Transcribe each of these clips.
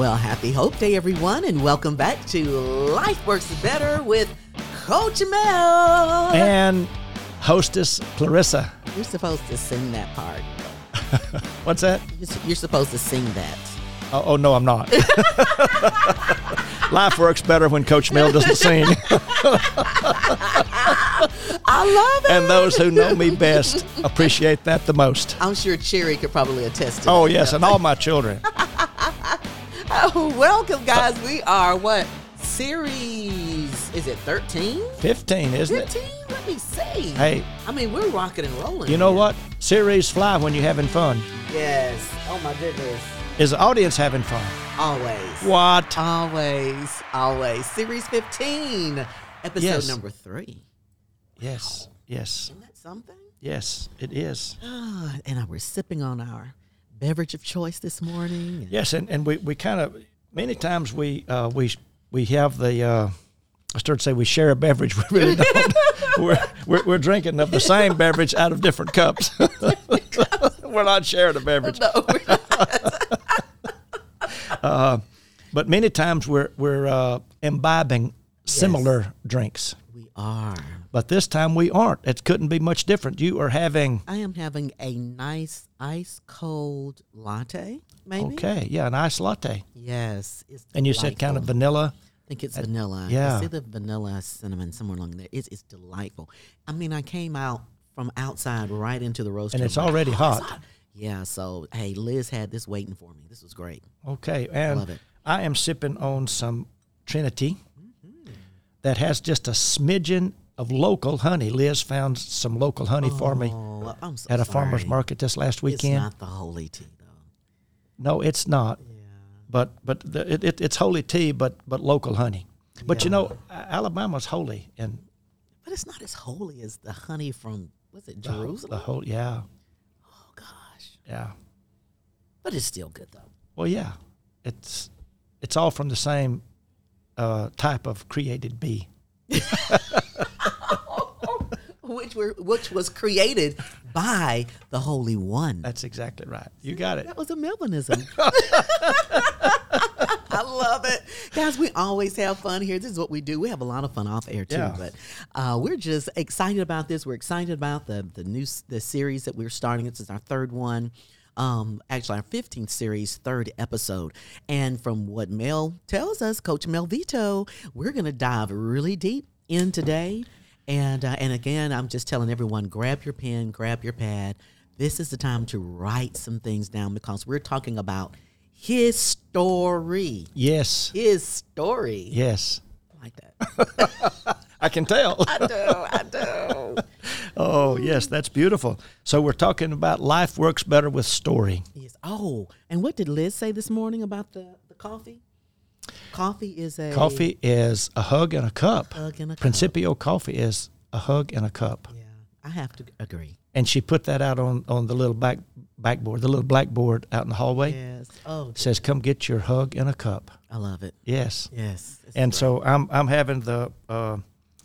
Well, happy Hope Day, everyone, and welcome back to Life Works Better with Coach Mel. And hostess Clarissa. You're supposed to sing that part. What's that? You're supposed to sing that. Oh, oh no, I'm not. Life works better when Coach Mel doesn't sing. I love it. and those who know me best appreciate that the most. I'm sure Cherry could probably attest to Oh, that. yes, and all my children. Oh, welcome, guys. We are what? Series, is it 13? 15, isn't it? 15? Let me see. Hey, I mean, we're rocking and rolling. you know what? Series fly when you're having fun. Yes. Oh, my goodness. Is the audience having fun? Always. What? Always, always. Series 15, episode Yes. number three. Yes, yes, Isn't that something? yes, it is. Ah, and I was sipping on our beverage of choice this morning. Yes, and, and we, we kind of many times we uh, we we have the uh, I started to say we share a beverage. We really don't. we're, we're we're drinking of the same beverage out of different cups. we're not sharing a beverage, No, we're not. but many times we're we're uh, imbibing similar drinks. we are. But this time we aren't. It couldn't be much different. You are having I am having a nice ice cold latte, maybe. okay, yeah, an ice latte, Yes. It's and you said kind of vanilla. I think it's vanilla. yeah. I see the vanilla cinnamon somewhere along there. It's, it's delightful. I mean, I came out from outside right into the roaster. And it's already "Oh, hot." Yeah. So, hey, Liz had this waiting for me. This was great. Okay, and Love it. I am sipping on some Trinity Mm-hmm. that has just a smidgen of local honey. Liz found some local honey for me Oh, so at a farmer's market this last weekend. It's not the holy tea, though. no, it's not. Yeah. But but the, it, it, it's holy tea, but but local honey. But you know, Alabama's holy, and But it's not as holy as the honey from, was it the, Jerusalem? the whole yeah oh, gosh. yeah. But it's still good, though. Well, yeah, it's it's all from the same uh, type of created bee. Which were which was created by the Holy One. That's exactly right. You got it. That was a Melvinism. I love it. Guys, we always have fun here. This is what we do. We have a lot of fun off air too, Yeah. but uh, we're just excited about this. We're excited about the the new the series that we're starting. This is our third one. Um, actually, our 15th series, third episode. And from what Mel tells us, Coach Mel Vito, we're going to dive really deep in today. And uh, and again, I'm just telling everyone, grab your pen, grab your pad. This is the time to write some things down because we're talking about his story. Yes, His story. yes. I like that. I can tell. I do. I do. Oh, yes, that's beautiful. So we're talking about life works better with story. Yes. Oh, and what did Liz say this morning about the, the coffee? Coffee is a Coffee is a hug and a cup. hug and a cup. Principio coffee is a hug and a cup. Yeah, I have to agree. And she put that out on, on the little back backboard, the little blackboard out in the hallway. Yes. Oh, says, "Come get your hug and a cup." I love it. Yes. Yes. And great. so I'm I'm having the uh,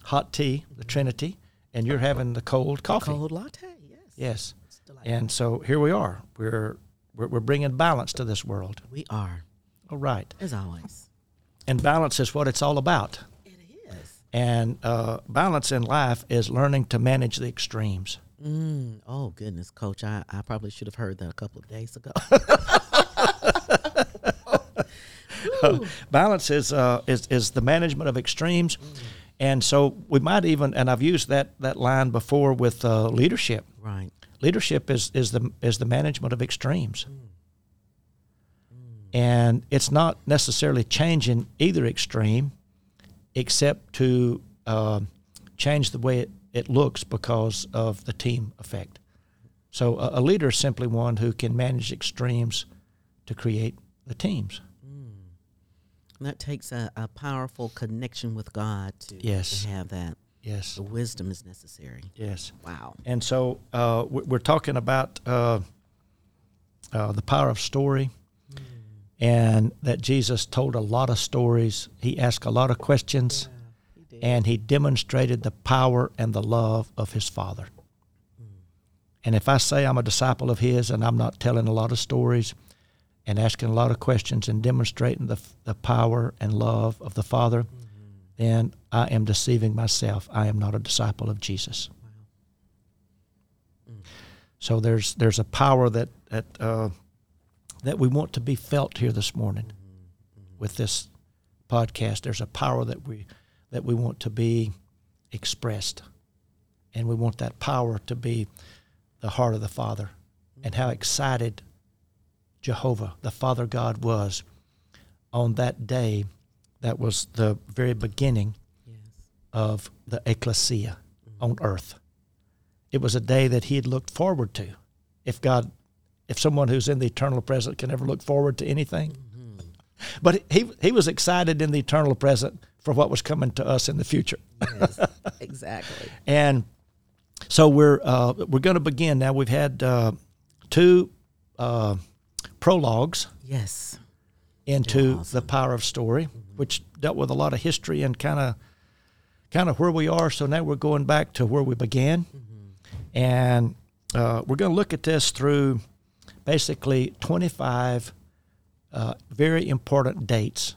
hot tea, the Trinity, and you're having the cold coffee. cold latte. Yes. Yes. And so here we are. We're, we're we're bringing balance to this world. We are, All right. as always. And balance is what it's all about. It is. And uh, balance in life is learning to manage the extremes. Mm, oh goodness, Coach, I, I probably should have heard that a couple of days ago. balance is uh, is is the management of extremes, and so we might even and I've used that that line before with uh, leadership. right. Leadership is is the is the management of extremes, and it's not necessarily changing either extreme, except to uh, change the way it, it looks because of the team effect. So a, a leader is simply one who can manage extremes to create the teams. And that takes a, a powerful connection with God to, Yes. to have that. Yes. The wisdom is necessary. Yes. Wow. And so uh, we- we're talking about uh, uh, the power of story, and that Jesus told a lot of stories. He asked a lot of questions, and he demonstrated the power and the love of his Father. And if I say I'm a disciple of his and I'm not telling a lot of stories, and asking a lot of questions and demonstrating the, the power and love of the Father, mm-hmm. then I am deceiving myself. I am not a disciple of Jesus. Wow. Mm. So there's there's a power that that uh, that we want to be felt here this morning with this podcast. There's a power that we that we want to be expressed, and we want that power to be the heart of the Father, and how excited Jehovah, the Father God, was on that day that was the very beginning yes. of the ecclesia mm-hmm. on earth. It was a day that he had looked forward to. If God, if someone who's in the eternal present can ever look forward to anything, mm-hmm. but he he was excited in the eternal present for what was coming to us in the future. yes, exactly. and so we're uh, we're going to begin now. We've had uh, two uh, prologues. Yes. Into awesome. the power of story, mm-hmm. which dealt with a lot of history and kind of kind of where we are. So now we're going back to where we began, mm-hmm. and uh, we're going to look at this through basically 25 uh, very important dates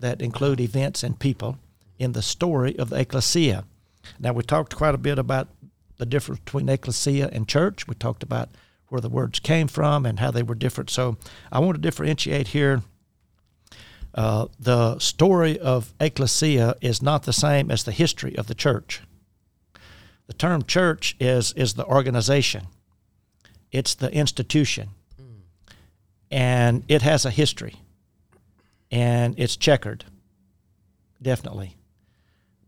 that include events and people in the story of the ecclesia. Now we talked quite a bit about the difference between ecclesia and church. We talked about where the words came from and how they were different. So I want to differentiate here. Uh, the story of ecclesia is not the same as the history of the church. The term church is is the organization. It's the institution. And it has a history. And it's checkered. Definitely.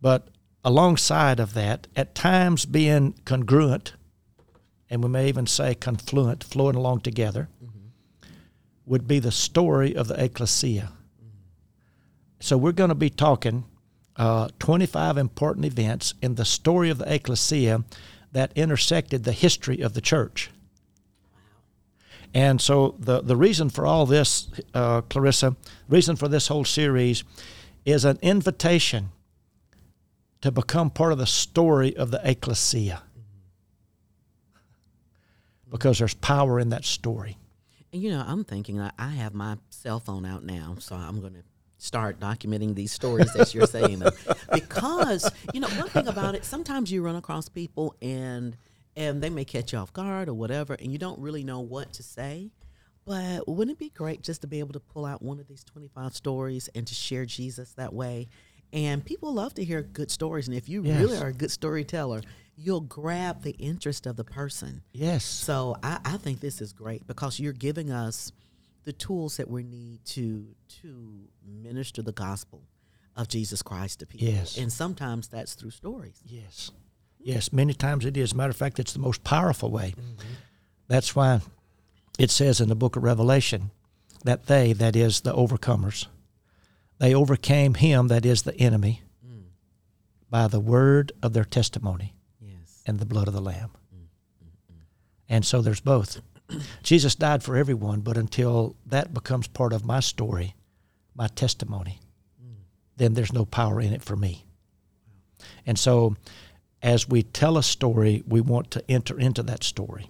But alongside of that, at times being congruent and we may even say confluent, flowing along together, mm-hmm. would be the story of the ecclesia. Mm-hmm. So we're going to be talking uh, 25 important events in the story of the ecclesia that intersected the history of the church. And so the, the reason for all this, uh, Clarissa, reason for this whole series is an invitation to become part of the story of the ecclesia because there's power in that story. And you know, I'm thinking I have my cell phone out now, so I'm going to start documenting these stories as you're saying them. Because, you know, one thing about it, sometimes you run across people and and they may catch you off guard or whatever, and you don't really know what to say. But wouldn't it be great just to be able to pull out one of these 25 stories and to share Jesus that way? And people love to hear good stories. And if you yes. really are a good storyteller, you'll grab the interest of the person. Yes. So I, I think this is great because you're giving us the tools that we need to to minister the gospel of Jesus Christ to people. Yes. And sometimes that's through stories. Yes. Yes, many times it is. Matter of fact, it's the most powerful way. Mm-hmm. That's why it says in the book of Revelation that they, that is the overcomers, they overcame him, that is the enemy, mm. by the word of their testimony and the blood of the Lamb. And so there's both. Jesus died for everyone, but until that becomes part of my story, my testimony, then there's no power in it for me. And so as we tell a story, we want to enter into that story.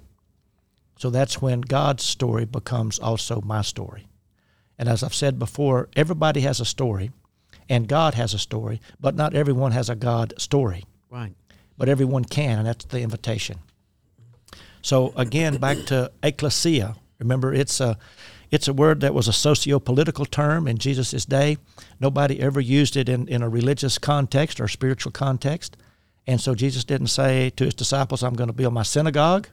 So that's when God's story becomes also my story. And as I've said before, everybody has a story, and God has a story, but not everyone has a God story. Right but everyone can, and that's the invitation. So again, back to ecclesia. Remember, it's a it's a word that was a socio-political term in Jesus' day. Nobody ever used it in, in a religious context or spiritual context. And so Jesus didn't say to his disciples, I'm going to build my synagogue,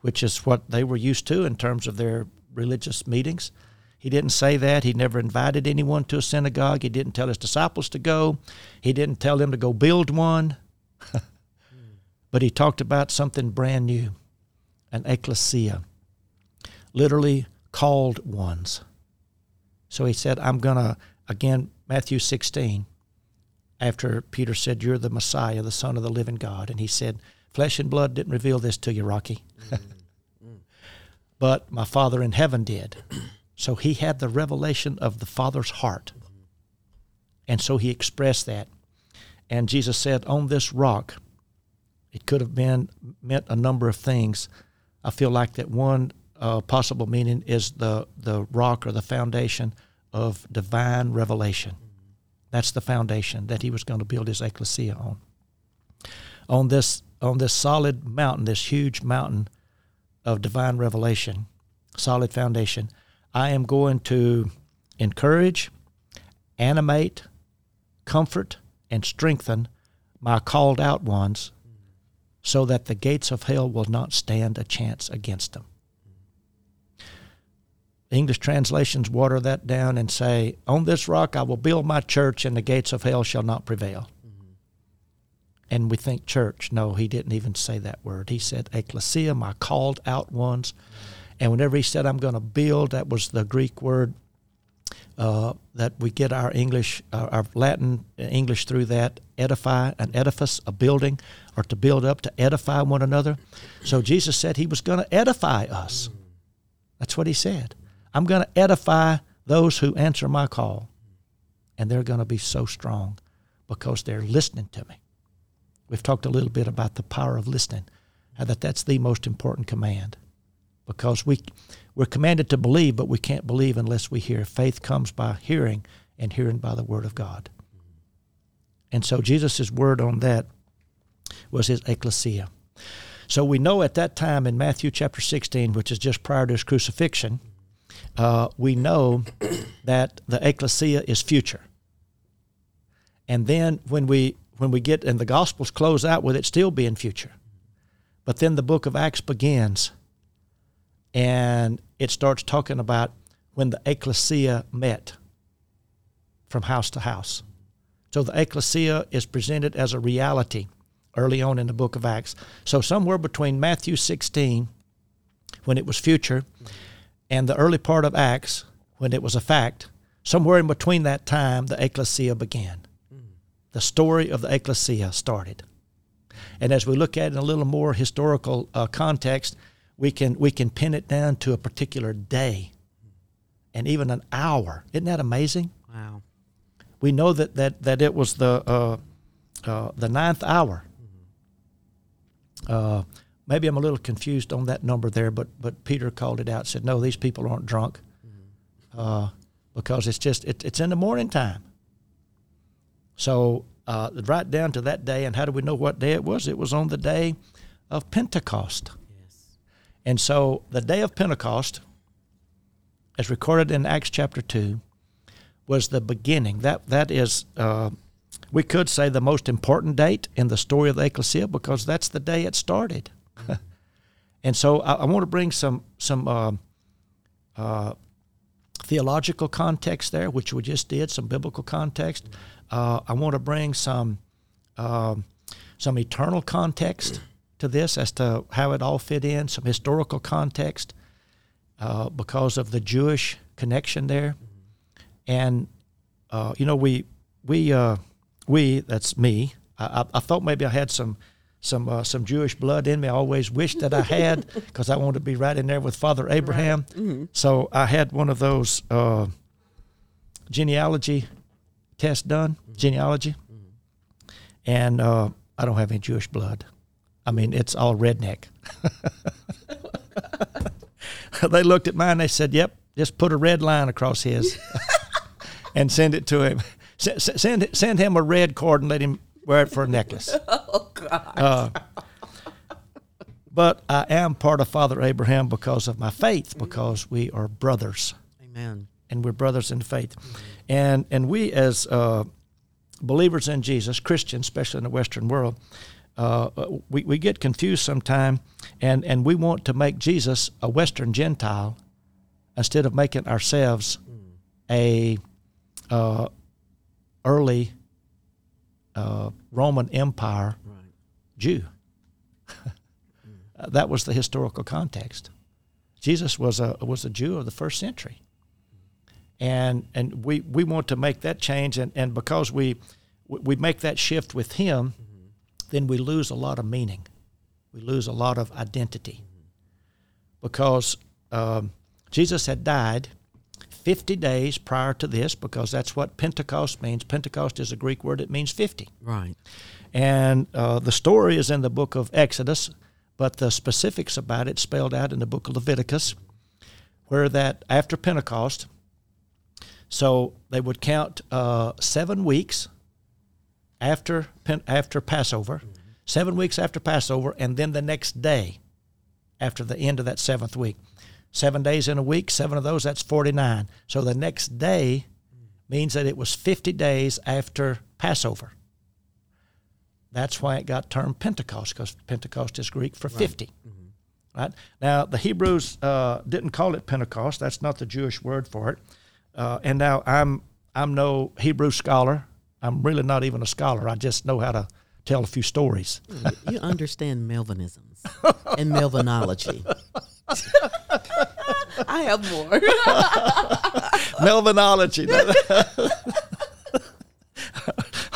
which is what they were used to in terms of their religious meetings. He didn't say that. He never invited anyone to a synagogue. He didn't tell his disciples to go. He didn't tell them to go build one. but he talked about something brand new an ecclesia, literally called ones. So he said, I'm going to, again, Matthew 16, after Peter said, You're the Messiah, the Son of the living God. And he said, Flesh and blood didn't reveal this to you, Rocky. Mm. Mm. but my Father in heaven did. So he had the revelation of the Father's heart. Mm-hmm. And so he expressed that. And Jesus said, On this rock, it could have been meant a number of things. I feel like that one uh, possible meaning is the, the rock or the foundation of divine revelation. That's the foundation that he was going to build his ecclesia on. On this on this solid mountain, this huge mountain of divine revelation, solid foundation, I am going to encourage, animate, comfort, and strengthen my called out ones so that the gates of hell will not stand a chance against them. English translations water that down and say, On this rock I will build my church, and the gates of hell shall not prevail. Mm-hmm. And we think church. No, he didn't even say that word. He said, Ecclesia, my called out ones. And whenever he said, I'm going to build, that was the Greek word uh, that we get our English, uh, our Latin English through that edify, an edifice, a building, or to build up, to edify one another. So Jesus said he was going to edify us. That's what he said. I'm going to edify those who answer my call. And they're going to be so strong because they're listening to me. We've talked a little bit about the power of listening, and that that's the most important command because we, we're commanded to believe, but we can't believe unless we hear. Faith comes by hearing, and hearing by the Word of God. And so Jesus' word on that was his ecclesia. So we know at that time in Matthew chapter 16, which is just prior to his crucifixion, uh, we know that the ecclesia is future. And then when we when we get and the gospels close out with it still being future. But then the book of Acts begins and it starts talking about when the ecclesia met from house to house. So the ecclesia is presented as a reality early on in the book of Acts. So somewhere between Matthew 16 when it was future and the early part of Acts, when it was a fact, somewhere in between that time, the ecclesia began. Mm. The story of the ecclesia started. And as we look at it in a little more historical uh, context, we can, we can pin it down to a particular day and even an hour. Isn't that amazing? Wow. We know that, that, that it was the, uh, uh, the ninth hour. Mm-hmm. Maybe I'm a little confused on that number there, but but Peter called it out. Said, "No, these people aren't drunk, mm-hmm. uh, because it's just it, it's in the morning time." So uh, right down to that day, and how do we know what day it was? It was on the day of Pentecost. Yes. And so the day of Pentecost, as recorded in Acts chapter two, was the beginning. That that is. Uh, we could say the most important date in the story of the ecclesia because that's the day it started. and so I, I, want to bring some some uh, uh, theological context there, which we just did, some biblical context. Uh, I want to bring some um, some eternal context to this as to how it all fit in, some historical context uh, because of the Jewish connection there, and uh, you know we we uh, we that's me. I, I, thought maybe I had some some uh, some Jewish blood in me. I always wished that I had because I wanted to be right in there with Father Abraham. Right. Mm-hmm. So I had one of those uh, genealogy tests done, mm-hmm. genealogy, mm-hmm. and uh, I don't have any Jewish blood. I mean, it's all redneck. they looked at mine. They said, "Yep, just put a red line across his, and send it to him. S- send send him a red cord and let him wear it for a necklace." Oh God. Uh, but I am part of Father Abraham because of my faith, because we are brothers. Amen. And we're brothers in faith, mm-hmm. and and we as uh, believers in Jesus, Christians, especially in the Western world, uh, we, we get confused sometimes, and, and we want to make Jesus a Western Gentile instead of making ourselves mm. a uh, early uh, Roman Empire right. Jew. that was the historical context. Jesus was a was a Jew of the first century, and and we, we want to make that change, and, and because we we make that shift with Him, mm-hmm. then we lose a lot of meaning, we lose a lot of identity, mm-hmm. because um, Jesus had died 50 days prior to this because that's what Pentecost means. Pentecost is a Greek word, it means 50. Right. And uh, the story is in the book of Exodus, but the specifics about it spelled out in the book of Leviticus. where that after Pentecost, so they would count uh, seven weeks after after Passover, seven weeks after Passover, and then the next day after the end of that seventh week. Seven days in a week, seven of those, that's 49. So the next day means that it was 50 days after Passover. That's why it got termed Pentecost, because Pentecost is Greek for 50. Right? Now, the Hebrews uh, didn't call it Pentecost. That's not the Jewish word for it. Uh, and now I'm, I'm no Hebrew scholar. I'm really not even a scholar. I just know how to tell a few stories. you understand Melvinisms and Melvinology. I have more. Melvinology.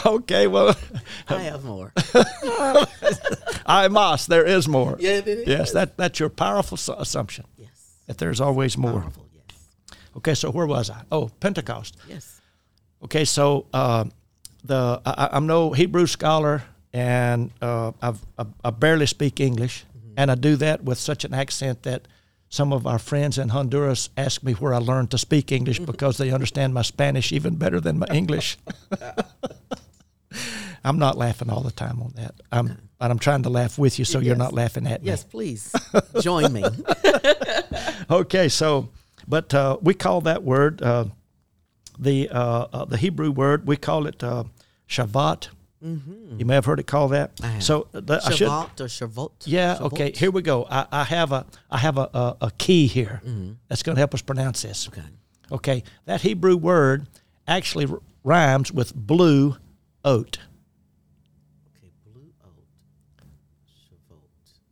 okay, well, I have more. I must. There is more. Yeah, is. Yes, that, that's your powerful su- assumption, Yes. that there's always more. Powerful. Yes. Okay, so where was I? Oh, Pentecost. Yes. Okay, so uh, the I, I'm no Hebrew scholar, and uh, I've, I, I barely speak English, and I do that with such an accent that some of our friends in Honduras ask me where I learned to speak English because they understand my Spanish even better than my English. I'm not laughing all the time on that. I'm, but I'm trying to laugh with you, so you're not laughing at me. Yes, please join me. Okay, so but uh, we call that word uh, the uh, uh, the Hebrew word. We call it uh, Shabbat. You may have heard it called that. I. So uh, the, I should. Or? Yeah. Okay. Here we go. I, I have a I have a, a, a key here mm-hmm. that's going to help us pronounce this. Okay. Okay. That Hebrew word actually r- rhymes with blue oat. Okay. Blue oat.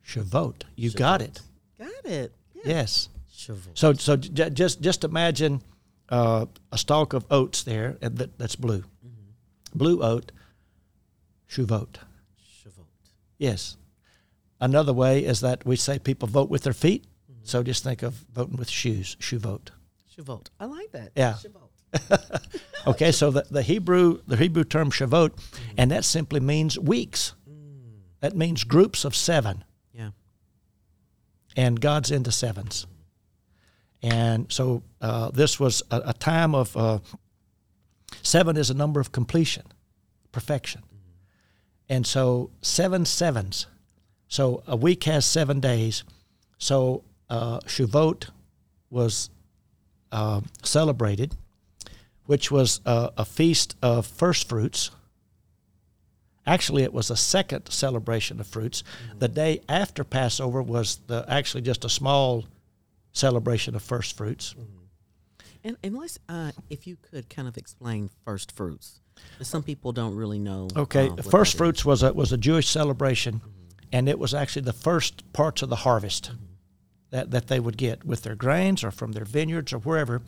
Shavuot. Shavuot. You got it. Got it. Yeah. Yes. Shavuot. So so j- just just imagine uh, a stalk of oats there that, that's blue. Mm-hmm. Blue oat, Shavuot. Shavuot. Yes. Another way is that we say people vote with their feet. So just think of voting with shoes, Shavuot. Shavuot. I like that. Yeah. Okay, so the, the Hebrew the Hebrew term Shavuot, and that simply means weeks. That means groups of seven, Yeah. and God's into sevens. And so uh, this was a, a time of uh, seven is a number of completion, perfection. And so seven sevens. So a week has seven days. So uh, Shavuot was uh, celebrated, which was a, a feast of first fruits. Actually, it was a second celebration of fruits. The day after Passover was the actually just a small celebration of first fruits. And, and let's, uh, if you could kind of explain first fruits. Some people don't really know. Okay, uh, first fruits was a was a Jewish celebration, and it was actually the first parts of the harvest that, that they would get with their grains or from their vineyards or wherever.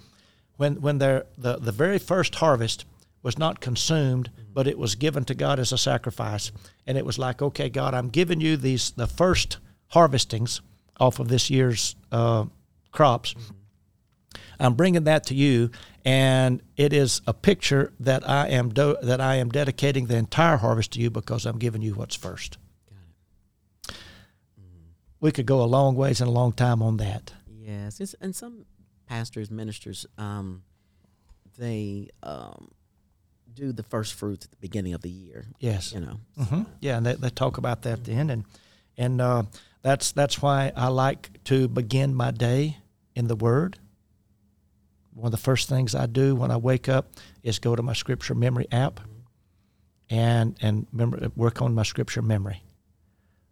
When when their the, the very first harvest was not consumed, but it was given to God as a sacrifice, and it was like, okay, God, I'm giving you these the first harvestings off of this year's uh, crops. I'm bringing that to you, and it is a picture that I am do- that I am dedicating the entire harvest to you because I'm giving you what's first. We could go a long ways and a long time on that. Yes, it's, and some pastors, ministers, um, they um, do the first fruits at the beginning of the year. Yes. You know, hmm Yeah, and they, they talk about that at then, and and uh, that's that's why I like to begin my day in the Word. One of the first things I do when I wake up is go to my Scripture Memory app, and and remember work on my Scripture memory,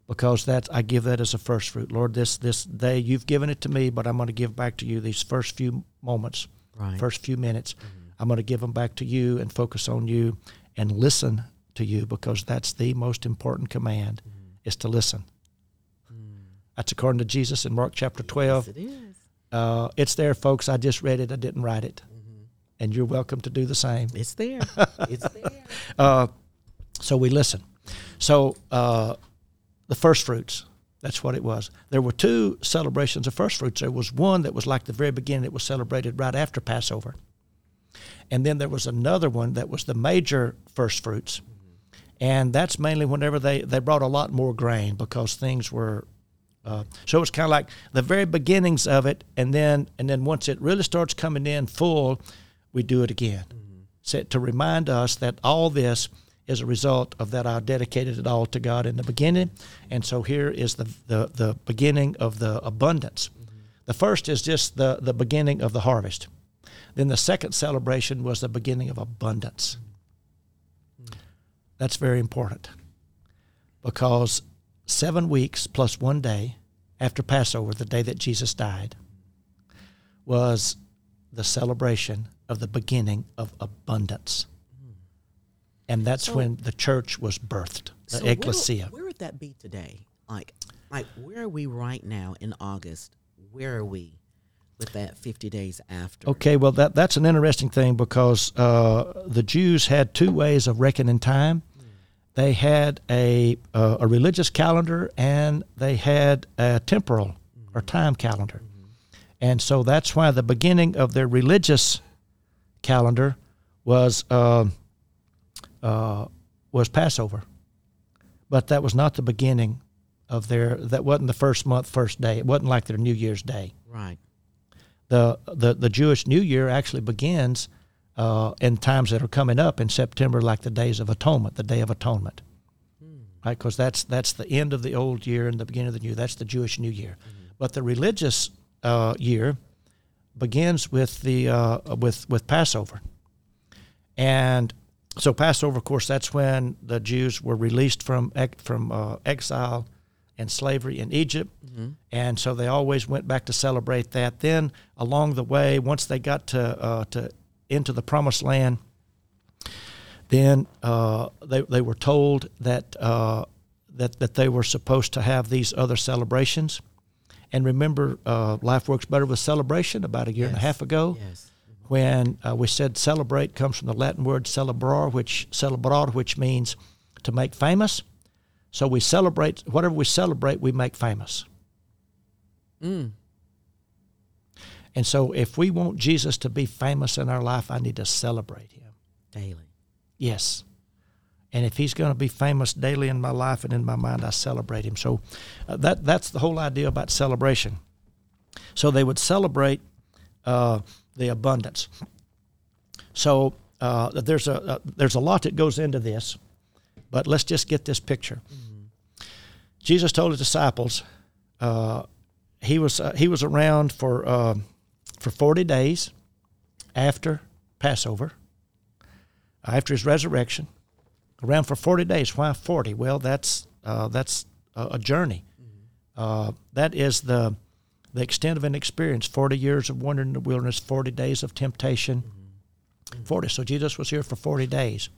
because that's I give that as a first fruit. Lord, this this day you've given it to me, but I'm going to give back to you these first few moments, right? first few minutes. Mm-hmm. I'm going to give them back to you and focus on you and listen to you because that's the most important command mm-hmm. is to listen. Mm. That's according to Jesus in Mark chapter 12. Yes, it is. Uh, it's there, folks. I just read it. I didn't write it. And you're welcome to do the same. It's there. it's there. Uh, so we listen. So uh, the first fruits, that's what it was. There were two celebrations of first fruits. There was one that was like the very beginning, it was celebrated right after Passover. And then there was another one that was the major first fruits. And that's mainly whenever they, they brought a lot more grain because things were Uh, so it's kind of like the very beginnings of it, and then and then once it really starts coming in full, we do it again, mm-hmm. so, to remind us that all this is a result of that I dedicated it all to God in the beginning, and so here is the the, the beginning of the abundance. Mm-hmm. The first is just the the beginning of the harvest. Then the second celebration was the beginning of abundance. Mm-hmm. That's very important because seven weeks plus one day after Passover, the day that Jesus died, was the celebration of the beginning of abundance. And that's So- when the church was birthed, the So where- ecclesia. Where, would that be today? Like, like where are we right now in August? Where are we with that 50 days after? Okay, well, that, that's an interesting thing because uh, the Jews had two ways of reckoning time. They had a, uh, a religious calendar and they had a temporal or time calendar. And so that's why the beginning of their religious calendar was, uh, uh, was Passover. But that was not the beginning of their, that wasn't the first month, first day. It wasn't like their New Year's Day Right. the the the Jewish New Year actually begins uh, in times that are coming up in September, like the days of atonement, the Day of Atonement, right? Because that's that's the end of the old year and the beginning of the new. That's the Jewish New Year, but the religious uh, year begins with the uh, with with Passover, and so Passover, of course, that's when the Jews were released from from uh, exile and slavery in Egypt, and so they always went back to celebrate that. Then along the way, once they got to uh, to into the Promised Land, then uh, they they were told that uh, that that they were supposed to have these other celebrations. And remember, uh, life works better with celebration. About a year and a half ago, Yes. when uh, we said celebrate comes from the Latin word celebrar, which celebrar, which means to make famous. So we celebrate whatever we celebrate, we make famous. Mm. And so if we want Jesus to be famous in our life, I need to celebrate him. Daily. Yes. And if he's going to be famous daily in my life and in my mind, I celebrate him. So uh, that that's the whole idea about celebration. So they would celebrate uh, the abundance. So uh, there's a uh, there's a lot that goes into this, but let's just get this picture. Jesus told his disciples uh, he was uh, he was around for uh, for forty days after Passover after his resurrection, around for 40 days. Why 40? Well, that's uh, that's a, a journey. Uh, that is the the extent of an experience. 40 years of wandering in the wilderness, 40 days of temptation. 40. So Jesus was here for 40 days.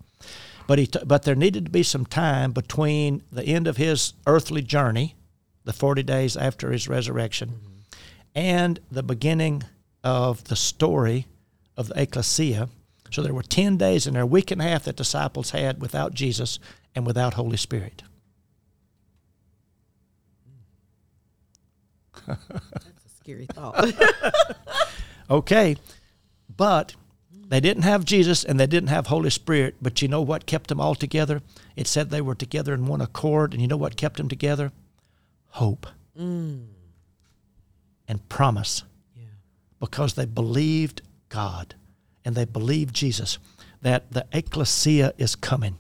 But he t- but there needed to be some time between the end of his earthly journey, the 40 days after his resurrection, and the beginning of the story of the ecclesia. So there were 10 days in there, a week and a half that disciples had without Jesus and without Holy Spirit. That's a scary thought. Okay, but they didn't have Jesus and they didn't have Holy Spirit, but you know what kept them all together? It said they were together in one accord, and you know what kept them together? Hope mm. and promise. Because they believed God and they believed Jesus that the ecclesia is coming.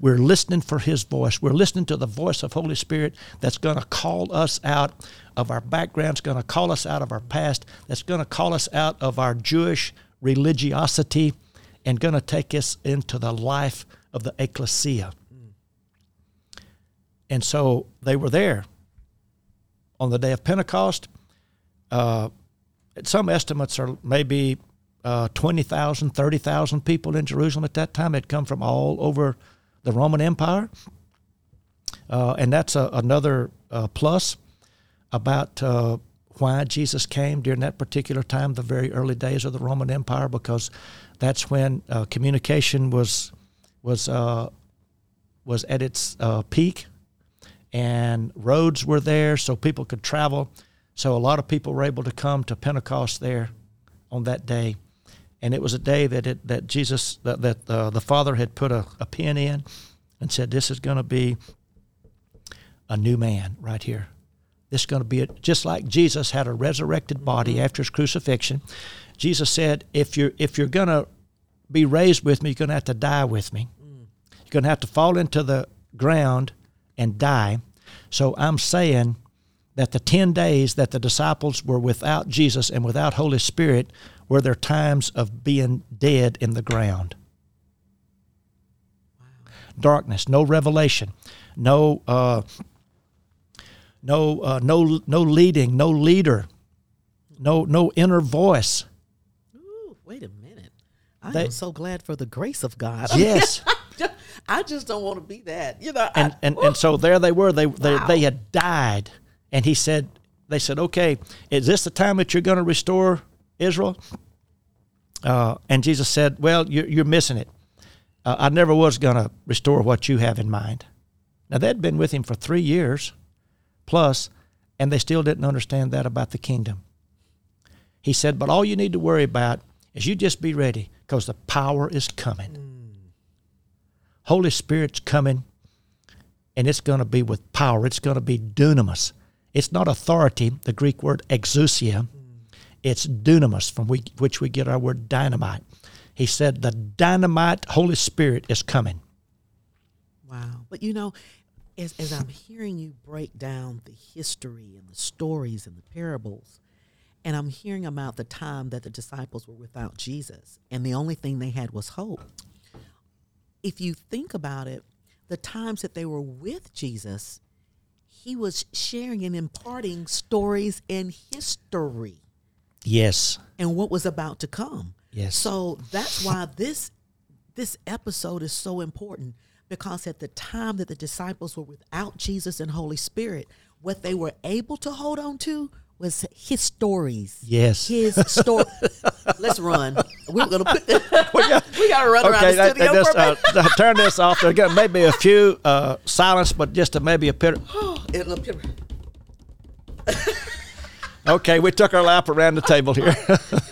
We're listening for his voice. We're listening to the voice of Holy Spirit that's going to call us out of our backgrounds, going to call us out of our past, that's going to call us out of our Jewish religiosity and going to take us into the life of the ecclesia. And so they were there on the day of Pentecost. Uh, some estimates are maybe uh, 20,000, 30,000 people in Jerusalem at that time. Had come from all over the Roman Empire. Uh, and that's a, another uh, plus about uh, why Jesus came during that particular time, the very early days of the Roman Empire, because that's when uh, communication was was uh, was at its uh, peak, and roads were there, so people could travel. So a lot of people were able to come to Pentecost there on that day, and it was a day that it, that Jesus that, that uh, the Father had put a, a pin in, and said, "This is going to be a new man right here. This is going to be a, just like Jesus had a resurrected body after his crucifixion. Jesus said, "If you're if you're going to be raised with me, you're going to have to die with me. You're going to have to fall into the ground and die." So I'm saying that the 10 days that the disciples were without Jesus and without Holy Spirit were their times of being dead in the ground. Darkness, no revelation, no uh, no uh, no no leading, no leader, no no inner voice. Ooh, wait a minute. I They- am so glad for the grace of God. Yes. I just don't want to be that. You know, and I, and, and so there they were. They they, Wow. they had died, and he said, they said, okay, is this the time that you're going to restore Israel? Uh, and Jesus said, well, you're, you're missing it. Uh, I never was going to restore what you have in mind. Now they'd been with him for three years, plus, and they still didn't understand that about the kingdom. He said, but all you need to worry about is you just be ready, because the power is coming. Holy Spirit's coming and it's going to be with power. It's going to be dunamis. It's not authority, the Greek word exousia. Hmm. It's dunamis, from we, which we get our word dynamite. He said, The dynamite Holy Spirit is coming. wow. But you know, as, as I'm hearing you break down the history and the stories and the parables, and I'm hearing about the time that the disciples were without Jesus, and the only thing they had was hope. If you think about it, the times that they were with Jesus, he was sharing and imparting stories and history. Yes. and what was about to come. Yes. So that's why this this episode is so important because at the time that the disciples were without Jesus and Holy Spirit, what they were able to hold on to was his stories. Yes. His story. Let's run. We're gonna put. we got to run around the that- studio that just, for a minute. uh, turn this off. There got maybe a few uh, silence, but just a, maybe a bit. It'll appear- Okay, we took our lap around the table here.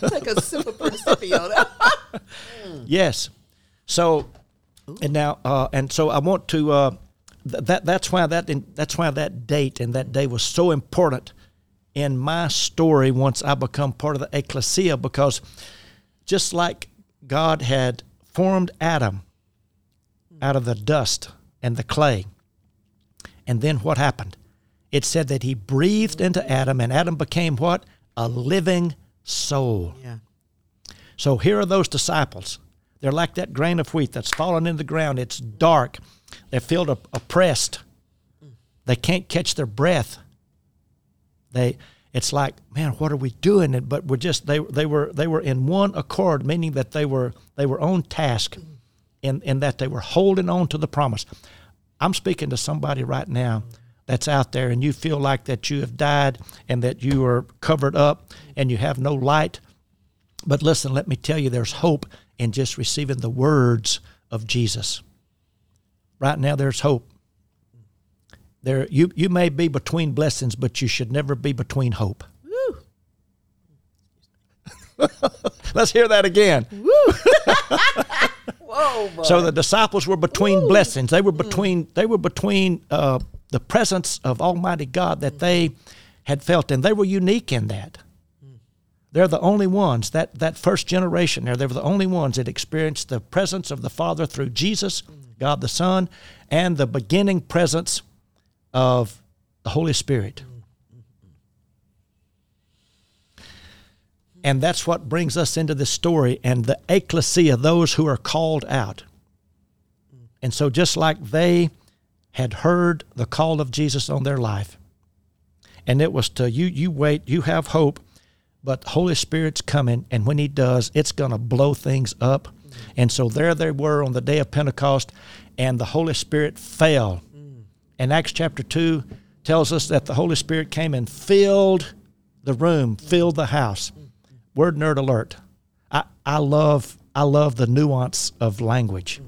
Take a sip of Principio. Yes. So, and now, uh, and so I want to. Uh, th- that that's why that that's why that date and that day was so important in my story. Once I become part of the ecclesia, because just like God had formed Adam out of the dust and the clay, and then what happened? It said that He breathed into Adam, and Adam became what a living soul. yeah. So here are those disciples. They're like that grain of wheat that's fallen in the ground. It's dark. They feel op- oppressed. They can't catch their breath. They, it's like, man, what are we doing? And- But we're just they they were they were in one accord, meaning that they were they were on task, and in that they were holding on to the promise. I'm speaking to somebody right now that's out there, and you feel like that you have died and that you are covered up and you have no light. But listen, let me tell you, there's hope in just receiving the words of Jesus. Right now, there's hope. There, you, you may be between blessings, but you should never be between hope. Let's hear that again. Whoa. So the disciples were between blessings. They were between they were between uh, the presence of Almighty God that they had felt, and they were unique in that. They're the only ones that that first generation there. They were the only ones that experienced the presence of the Father through Jesus, God the Son, and the beginning presence of the Holy Spirit. And that's what brings us into this story and the ecclesia, those who are called out. And so, just like they had heard the call of Jesus on their life, and it was to you, you wait, you have hope, but the Holy Spirit's coming, and when He does, it's going to blow things up. And so, there they were on the day of Pentecost, and the Holy Spirit fell. And Acts chapter 2 tells us that the Holy Spirit came and filled the room, filled the house. Word nerd alert. I, I love I love the nuance of language.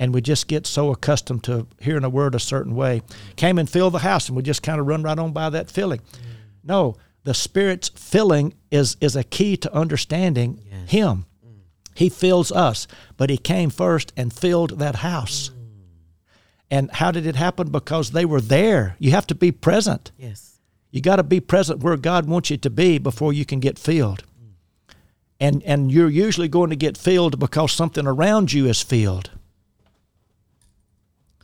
And we just get so accustomed to hearing a word a certain way. Came and filled the house and we just kind of run right on by that filling. No, the Spirit's filling is is a key to understanding him. He fills us, but he came first and filled that house. And how did it happen? Because they were there. You have to be present. yes. You got to be present where God wants you to be before you can get filled. And and you're usually going to get filled because something around you is filled.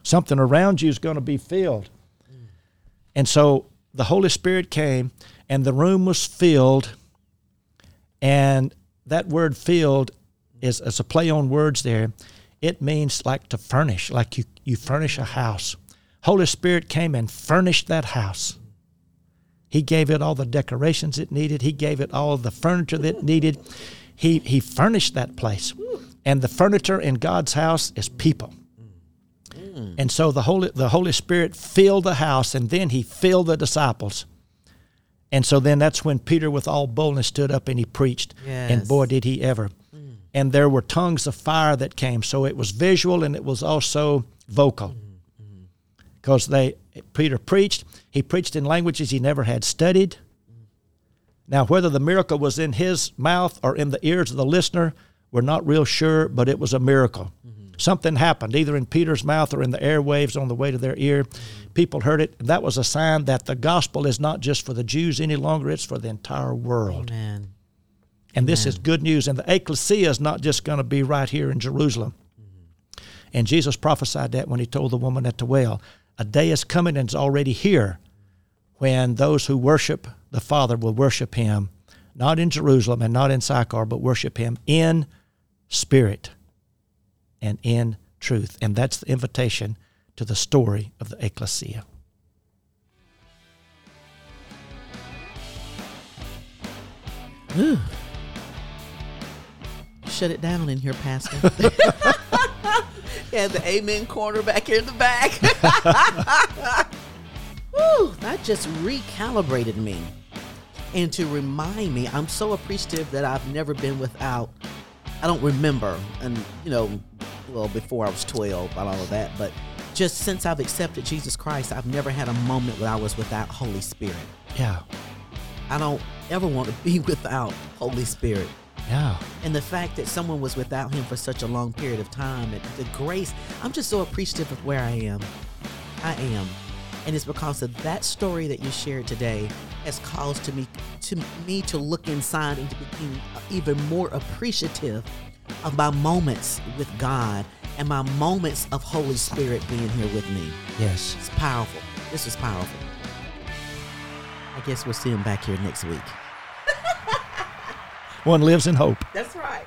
Something around you is going to be filled. And so the Holy Spirit came and the room was filled and that word filled is, is a play on words there. It means like to furnish, like you, you furnish a house. Holy Spirit came and furnished that house. He gave it all the decorations it needed. He gave it all the furniture that it needed. He, he furnished that place. And the furniture in God's house is people. And so the Holy, the Holy Spirit filled the house, and then he filled the disciples. And so then that's when Peter, with all boldness, stood up and he preached. Yes. And boy, did he ever. And there were tongues of fire that came. So it was visual and it was also vocal. Mm, mm. Because they Peter preached, he preached in languages he never had studied. Now, whether the miracle was in his mouth or in the ears of the listener, we're not real sure, but it was a miracle. Mm-hmm. Something happened, either in Peter's mouth or in the airwaves on the way to their ear. Mm-hmm. People heard it. That was a sign that the gospel is not just for the Jews any longer, it's for the entire world. Amen. And this is good news. And the ecclesia is not just going to be right here in Jerusalem. And Jesus prophesied that when he told the woman at the well. A day is coming and is already here when those who worship the Father will worship him, not in Jerusalem and not in Sychar, but worship him in spirit and in truth. And that's the invitation to the story of the ecclesia. Ooh. Shut it down in here, Pastor. yeah, the amen corner back here in the back. Woo, that just recalibrated me. And to remind me, I'm so appreciative that I've never been without. I don't remember, and you know, well, before I was 12 and all of that, but just since I've accepted Jesus Christ, I've never had a moment where I was without Holy Spirit. Yeah. I don't ever want to be without Holy Spirit. Yeah. And the fact that someone was without him for such a long period of time, and the grace, I'm just so appreciative of where I am. I am. And it's because of that story that you shared today has caused to me to me to look inside and to become even more appreciative of my moments with God and my moments of Holy Spirit being here with me. Yes. It's powerful. This is powerful. I guess we'll see him back here next week. One lives in hope. That's right.